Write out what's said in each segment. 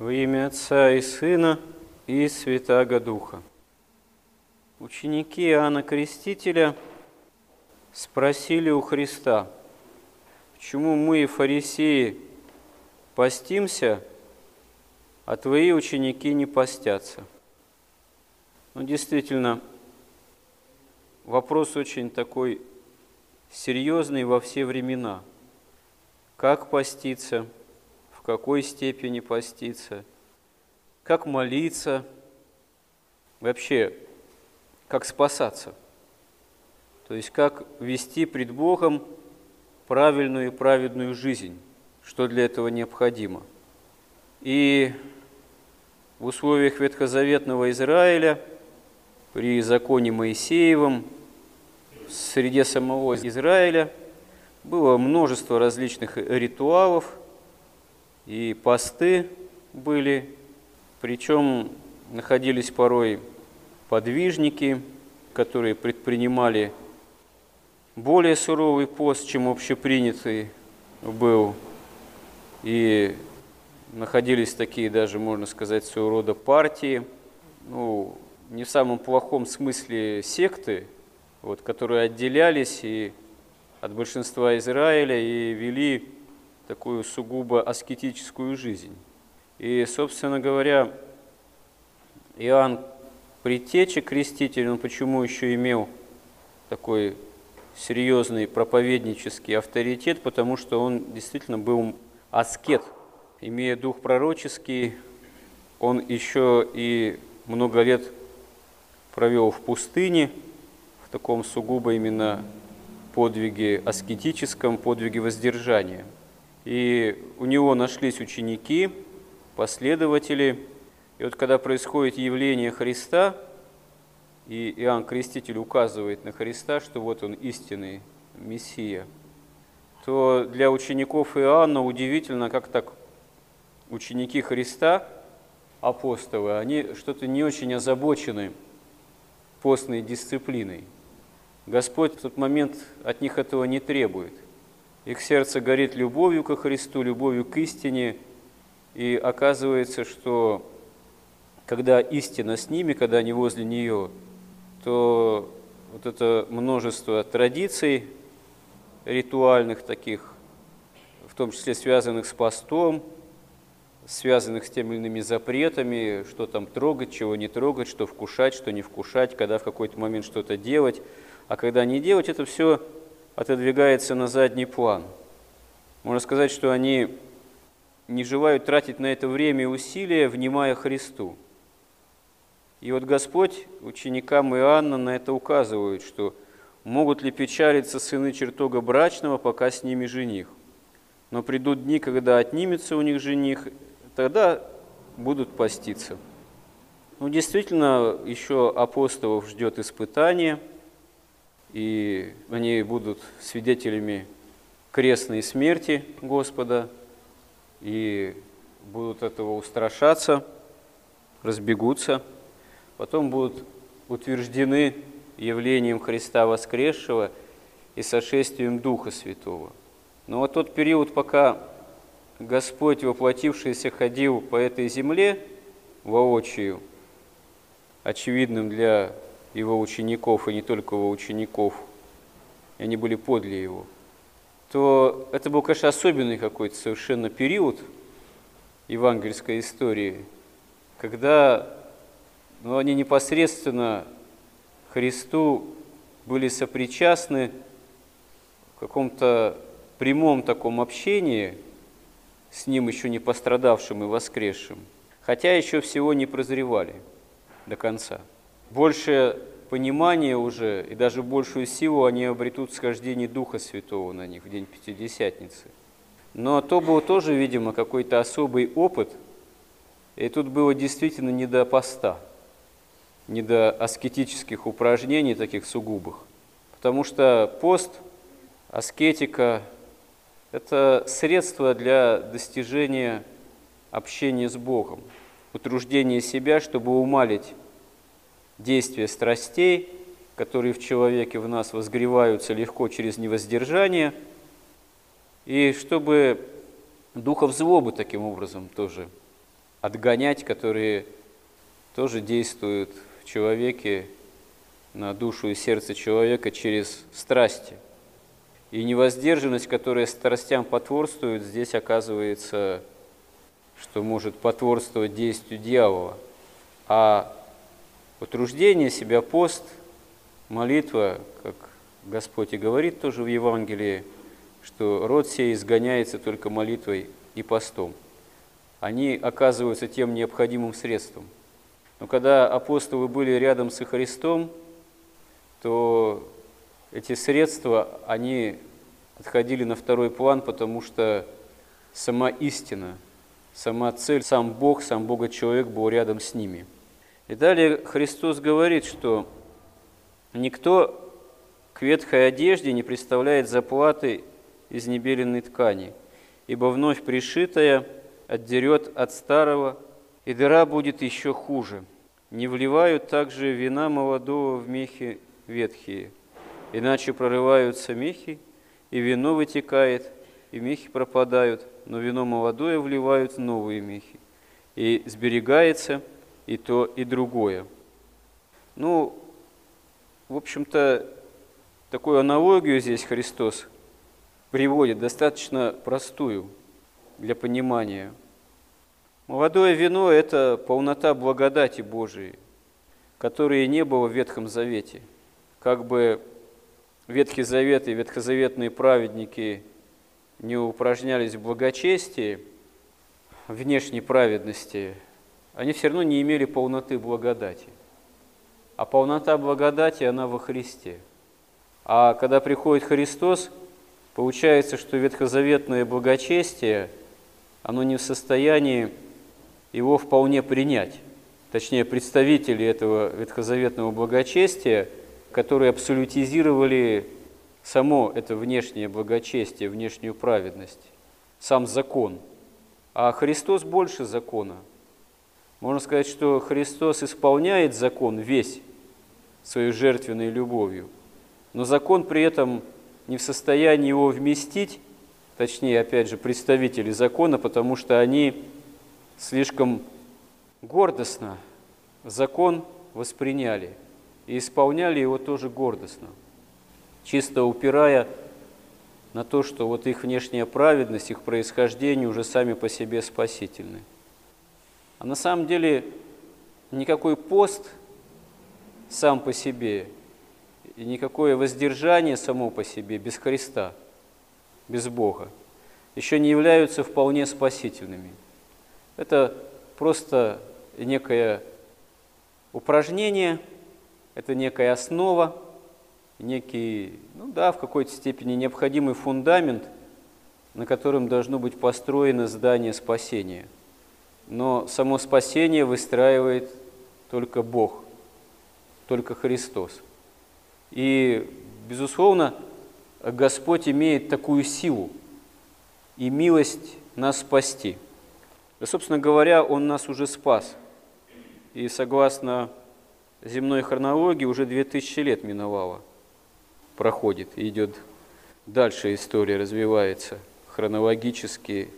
Во имя Отца и Сына и Святаго Духа. Ученики Иоанна Крестителя спросили у Христа, почему мы, фарисеи, постимся, а твои ученики не постятся. Ну, действительно, вопрос очень такой серьезный во все времена. Как поститься – в какой степени поститься, как молиться, вообще, как спасаться. То есть, как вести пред Богом правильную и праведную жизнь, что для этого необходимо. И в условиях ветхозаветного Израиля, при законе Моисеевом, среде самого Израиля было множество различных ритуалов – и посты были, причем находились порой подвижники, которые предпринимали более суровый пост, чем общепринятый был, и находились такие даже, можно сказать, своего рода партии, ну, не в самом плохом смысле секты, вот, которые отделялись и от большинства Израиля и вели такую сугубо аскетическую жизнь. И, собственно говоря, Иоанн Притеча, креститель, он почему еще имел такой серьезный проповеднический авторитет, потому что он действительно был аскет, имея дух пророческий, он еще и много лет провел в пустыне, в таком сугубо именно подвиге аскетическом, подвиге воздержания – и у него нашлись ученики, последователи. И вот когда происходит явление Христа, и Иоанн Креститель указывает на Христа, что вот он истинный Мессия, то для учеников Иоанна удивительно, как так ученики Христа, апостолы, они что-то не очень озабочены постной дисциплиной. Господь в тот момент от них этого не требует – их сердце горит любовью ко Христу, любовью к истине, и оказывается, что когда истина с ними, когда они возле нее, то вот это множество традиций ритуальных таких, в том числе связанных с постом, связанных с теми или иными запретами, что там трогать, чего не трогать, что вкушать, что не вкушать, когда в какой-то момент что-то делать, а когда не делать, это все отодвигается на задний план. Можно сказать, что они не желают тратить на это время и усилия, внимая Христу. И вот Господь ученикам Иоанна на это указывает, что могут ли печалиться сыны чертога брачного, пока с ними жених. Но придут дни, когда отнимется у них жених, тогда будут поститься. Ну, действительно, еще апостолов ждет испытание – и они будут свидетелями крестной смерти Господа, и будут этого устрашаться, разбегутся, потом будут утверждены явлением Христа воскресшего и сошествием Духа Святого. Но вот тот период, пока Господь, воплотившийся, ходил по этой земле воочию, очевидным для его учеников, и не только его учеников, и они были подле его, то это был, конечно, особенный какой-то совершенно период евангельской истории, когда ну, они непосредственно Христу были сопричастны в каком-то прямом таком общении с Ним, еще не пострадавшим и воскресшим, хотя еще всего не прозревали до конца больше понимания уже и даже большую силу они обретут схождение Духа Святого на них в день Пятидесятницы. Но то был тоже, видимо, какой-то особый опыт, и тут было действительно не до поста, не до аскетических упражнений таких сугубых, потому что пост, аскетика – это средство для достижения общения с Богом, утруждения себя, чтобы умалить действия страстей, которые в человеке в нас возгреваются легко через невоздержание, и чтобы духов злобы таким образом тоже отгонять, которые тоже действуют в человеке, на душу и сердце человека через страсти. И невоздержанность, которая страстям потворствует, здесь оказывается, что может потворствовать действию дьявола. А утруждение себя, пост, молитва, как Господь и говорит тоже в Евангелии, что род сей изгоняется только молитвой и постом. Они оказываются тем необходимым средством. Но когда апостолы были рядом со Христом, то эти средства, они отходили на второй план, потому что сама истина, сама цель, сам Бог, сам Бога-человек был рядом с ними. И далее Христос говорит, что никто к ветхой одежде не представляет заплаты из небеленной ткани, ибо вновь пришитая отдерет от старого, и дыра будет еще хуже. Не вливают также вина молодого в мехи ветхие, иначе прорываются мехи, и вино вытекает, и мехи пропадают, но вино молодое вливают новые мехи, и сберегается и то, и другое. Ну, в общем-то, такую аналогию здесь Христос приводит, достаточно простую для понимания. Молодое вино – это полнота благодати Божией, которой не было в Ветхом Завете – как бы Ветхий Завет и ветхозаветные праведники не упражнялись в благочестии, внешней праведности, они все равно не имели полноты благодати. А полнота благодати, она во Христе. А когда приходит Христос, получается, что ветхозаветное благочестие, оно не в состоянии его вполне принять. Точнее, представители этого ветхозаветного благочестия – которые абсолютизировали само это внешнее благочестие, внешнюю праведность, сам закон. А Христос больше закона. Можно сказать, что Христос исполняет закон весь своей жертвенной любовью, но закон при этом не в состоянии его вместить, точнее, опять же, представители закона, потому что они слишком гордостно закон восприняли – и исполняли его тоже гордостно, чисто упирая на то, что вот их внешняя праведность, их происхождение уже сами по себе спасительны. А на самом деле никакой пост сам по себе и никакое воздержание само по себе без Христа, без Бога, еще не являются вполне спасительными. Это просто некое упражнение – это некая основа, некий, ну да, в какой-то степени необходимый фундамент, на котором должно быть построено здание спасения. Но само спасение выстраивает только Бог, только Христос. И, безусловно, Господь имеет такую силу и милость нас спасти. И, собственно говоря, Он нас уже спас. И согласно земной хронологии уже 2000 лет миновало, проходит, идет дальше история развивается хронологически,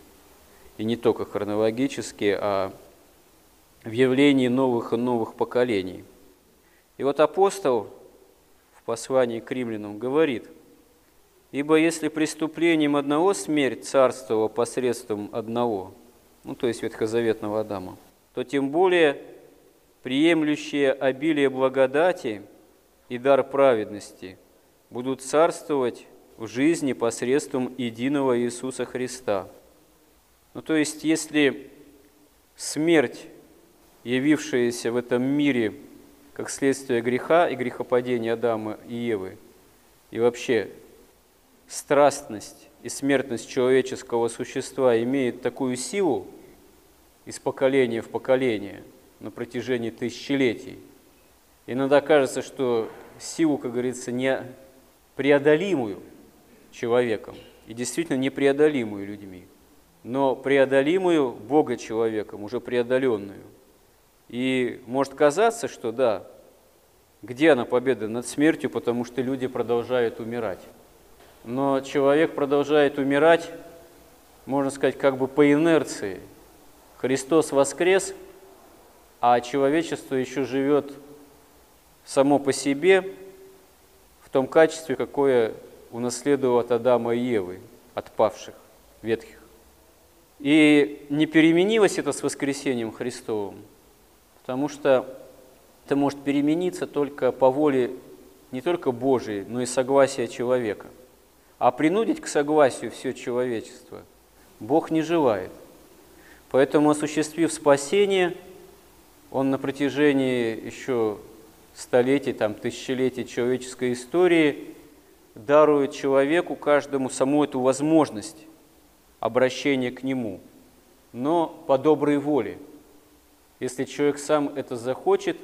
и не только хронологически, а в явлении новых и новых поколений. И вот апостол в послании к римлянам говорит, «Ибо если преступлением одного смерть царствовала посредством одного, ну то есть ветхозаветного Адама, то тем более приемлющие обилие благодати и дар праведности, будут царствовать в жизни посредством единого Иисуса Христа. Ну, то есть, если смерть, явившаяся в этом мире как следствие греха и грехопадения Адама и Евы, и вообще страстность и смертность человеческого существа имеет такую силу из поколения в поколение – на протяжении тысячелетий. Иногда кажется, что силу, как говорится, непреодолимую человеком, и действительно непреодолимую людьми, но преодолимую Бога человеком, уже преодоленную. И может казаться, что да, где она победа над смертью, потому что люди продолжают умирать. Но человек продолжает умирать, можно сказать, как бы по инерции – Христос воскрес, а человечество еще живет само по себе в том качестве, какое унаследовал от Адама и Евы, от павших, ветхих. И не переменилось это с воскресением Христовым, потому что это может перемениться только по воле не только Божией, но и согласия человека. А принудить к согласию все человечество Бог не желает. Поэтому, осуществив спасение, Он на протяжении еще столетий, там, тысячелетий человеческой истории дарует человеку, каждому, саму эту возможность обращения к Нему, но по доброй воле. Если человек сам это захочет,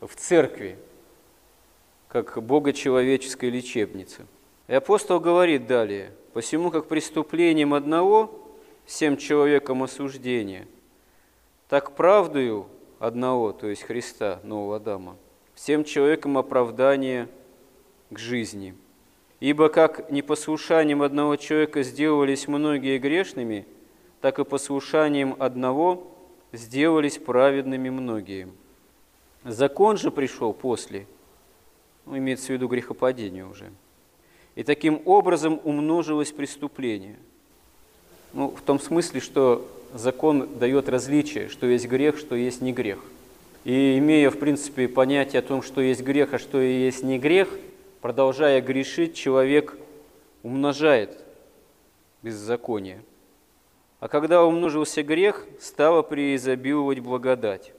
в церкви, как богочеловеческой лечебнице. И апостол говорит далее, «Посему, как преступлением одного, всем человеком осуждение, так правдою одного, то есть Христа, нового Адама, всем человеком оправдание к жизни. Ибо как непослушанием одного человека сделались многие грешными, так и послушанием одного сделались праведными многие. Закон же пришел после, ну, имеется в виду грехопадение уже. И таким образом умножилось преступление. Ну, в том смысле, что закон дает различие, что есть грех, что есть не грех – и имея, в принципе, понятие о том, что есть грех, а что и есть не грех, продолжая грешить, человек умножает беззаконие. А когда умножился грех, стало преизобиловать благодать.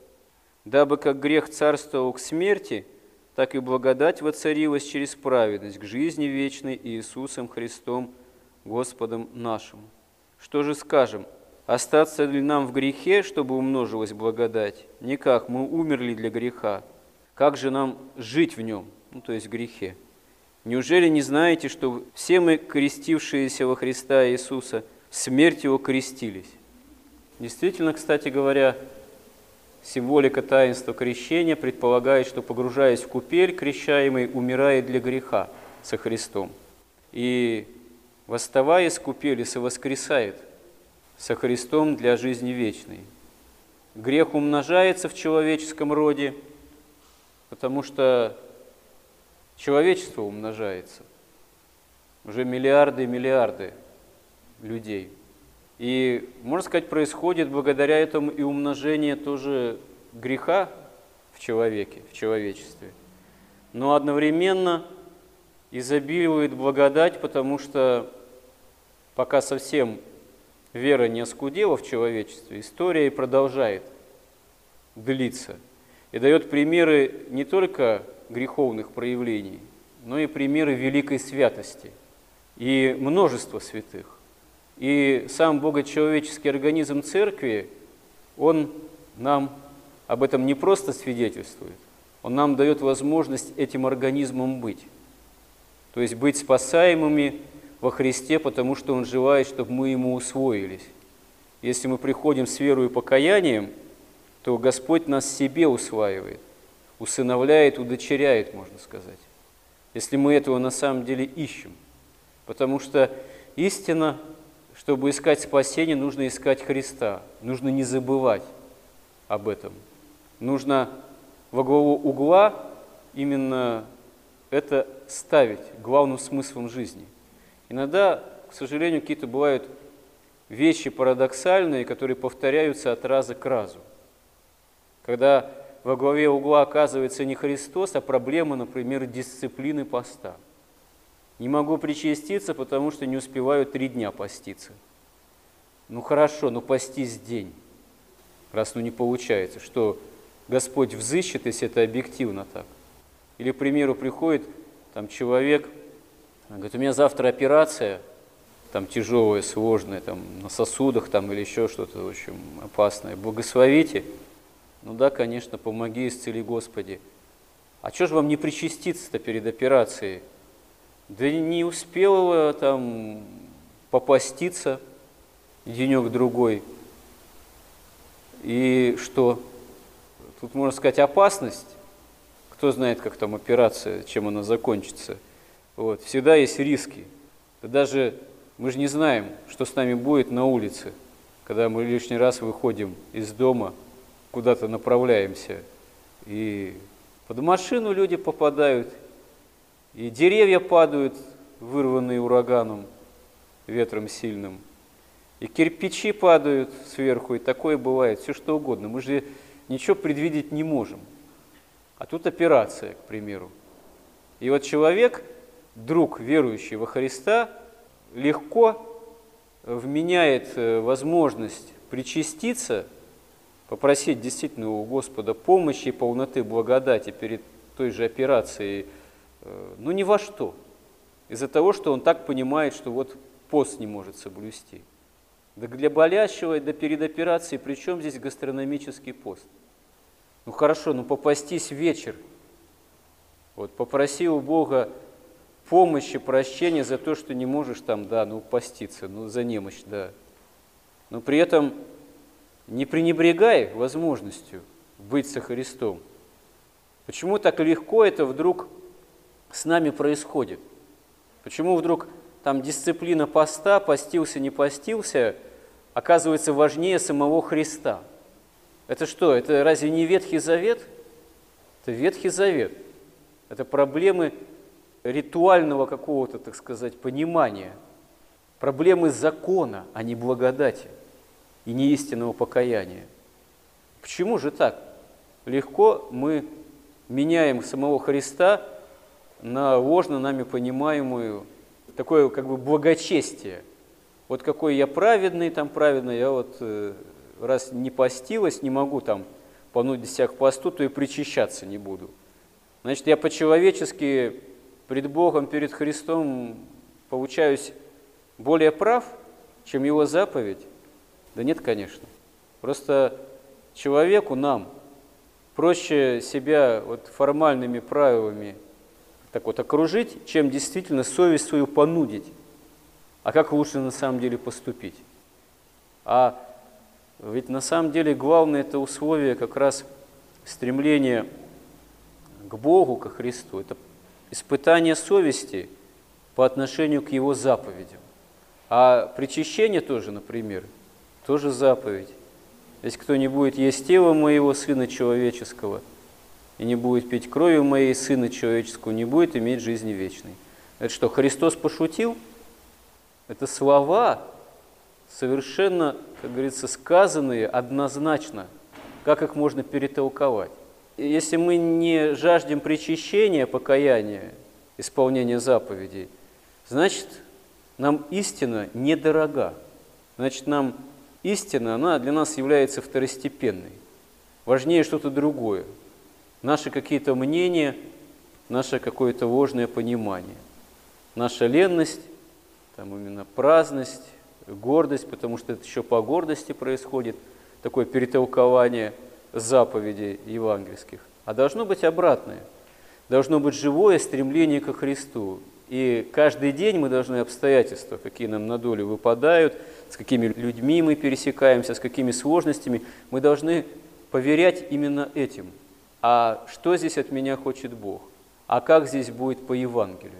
Дабы как грех царствовал к смерти, так и благодать воцарилась через праведность к жизни вечной Иисусом Христом, Господом нашим. Что же скажем? Остаться ли нам в грехе, чтобы умножилась благодать? Никак, мы умерли для греха. Как же нам жить в нем, ну, то есть в грехе? Неужели не знаете, что все мы, крестившиеся во Христа Иисуса, смерть Его крестились? Действительно, кстати говоря, символика таинства крещения предполагает, что, погружаясь в купель, крещаемый умирает для греха со Христом. И, восставая из купели, совоскресает – со Христом для жизни вечной. Грех умножается в человеческом роде, потому что человечество умножается. Уже миллиарды и миллиарды людей. И, можно сказать, происходит благодаря этому и умножение тоже греха в человеке, в человечестве. Но одновременно изобилует благодать, потому что пока совсем вера не оскудела в человечестве, история и продолжает длиться. И дает примеры не только греховных проявлений, но и примеры великой святости и множество святых. И сам богочеловеческий организм церкви, он нам об этом не просто свидетельствует, он нам дает возможность этим организмом быть. То есть быть спасаемыми во Христе, потому что Он желает, чтобы мы Ему усвоились. Если мы приходим с верой и покаянием, то Господь нас себе усваивает, усыновляет, удочеряет, можно сказать. Если мы этого на самом деле ищем. Потому что истина, чтобы искать спасение, нужно искать Христа. Нужно не забывать об этом. Нужно во главу угла именно это ставить главным смыслом жизни. Иногда, к сожалению, какие-то бывают вещи парадоксальные, которые повторяются от раза к разу. Когда во главе угла оказывается не Христос, а проблема, например, дисциплины поста. Не могу причаститься, потому что не успеваю три дня поститься. Ну хорошо, ну постись день, раз ну не получается, что Господь взыщет, если это объективно так. Или, к примеру, приходит там человек – говорит, у меня завтра операция, там тяжелая, сложная, там на сосудах там или еще что-то, в общем, опасное. Благословите. Ну да, конечно, помоги, исцели Господи. А что же вам не причаститься-то перед операцией? Да не успела там попаститься денек-другой. И что? Тут можно сказать опасность. Кто знает, как там операция, чем она закончится – вот. Всегда есть риски. даже мы же не знаем, что с нами будет на улице. когда мы лишний раз выходим из дома, куда-то направляемся, и под машину люди попадают, и деревья падают, вырванные ураганом, ветром сильным, и кирпичи падают сверху, и такое бывает, все что угодно. Мы же ничего предвидеть не можем. А тут операция, к примеру. И вот человек, друг верующий во Христа, легко вменяет э, возможность причаститься, попросить действительно у Господа помощи и полноты благодати перед той же операцией, э, ну ни во что. Из-за того, что он так понимает, что вот пост не может соблюсти. Да для болящего, да перед операцией, при чем здесь гастрономический пост? Ну хорошо, ну попастись вечер. Вот попроси у Бога помощи, прощения за то, что не можешь там, да, ну поститься, ну за немощь, да. Но при этом не пренебрегай возможностью быть со Христом. Почему так легко это вдруг с нами происходит? Почему вдруг там дисциплина поста, постился, не постился, оказывается важнее самого Христа? Это что, это разве не Ветхий Завет? Это Ветхий Завет. Это проблемы ритуального какого-то, так сказать, понимания, проблемы закона, а не благодати и не истинного покаяния. Почему же так? Легко мы меняем самого Христа на ложно нами понимаемую такое как бы благочестие. Вот какой я праведный, там праведный, я вот э, раз не постилась, не могу там понудить себя к посту, то и причащаться не буду. Значит, я по-человечески пред Богом, перед Христом получаюсь более прав, чем его заповедь? Да нет, конечно. Просто человеку, нам, проще себя вот формальными правилами так вот окружить, чем действительно совесть свою понудить. А как лучше на самом деле поступить? А ведь на самом деле главное это условие как раз стремление к Богу, ко Христу. Это испытание совести по отношению к его заповедям. А причащение тоже, например, тоже заповедь. Если кто не будет есть тело моего Сына Человеческого и не будет пить кровью моей Сына Человеческого, не будет иметь жизни вечной. Это что, Христос пошутил? Это слова, совершенно, как говорится, сказанные однозначно. Как их можно перетолковать? если мы не жаждем причащения, покаяния, исполнения заповедей, значит, нам истина недорога. Значит, нам истина, она для нас является второстепенной. Важнее что-то другое. Наши какие-то мнения, наше какое-то ложное понимание. Наша ленность, там именно праздность, гордость, потому что это еще по гордости происходит, такое перетолкование – заповедей евангельских, а должно быть обратное. Должно быть живое стремление ко Христу. И каждый день мы должны обстоятельства, какие нам на долю выпадают, с какими людьми мы пересекаемся, с какими сложностями, мы должны поверять именно этим. А что здесь от меня хочет Бог? А как здесь будет по Евангелию?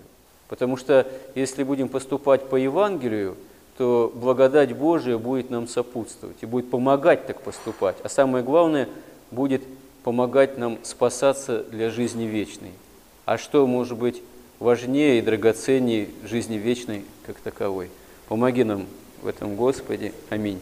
Потому что если будем поступать по Евангелию, то благодать Божия будет нам сопутствовать и будет помогать так поступать. А самое главное, будет помогать нам спасаться для жизни вечной. А что может быть важнее и драгоценнее жизни вечной как таковой? Помоги нам в этом, Господи. Аминь.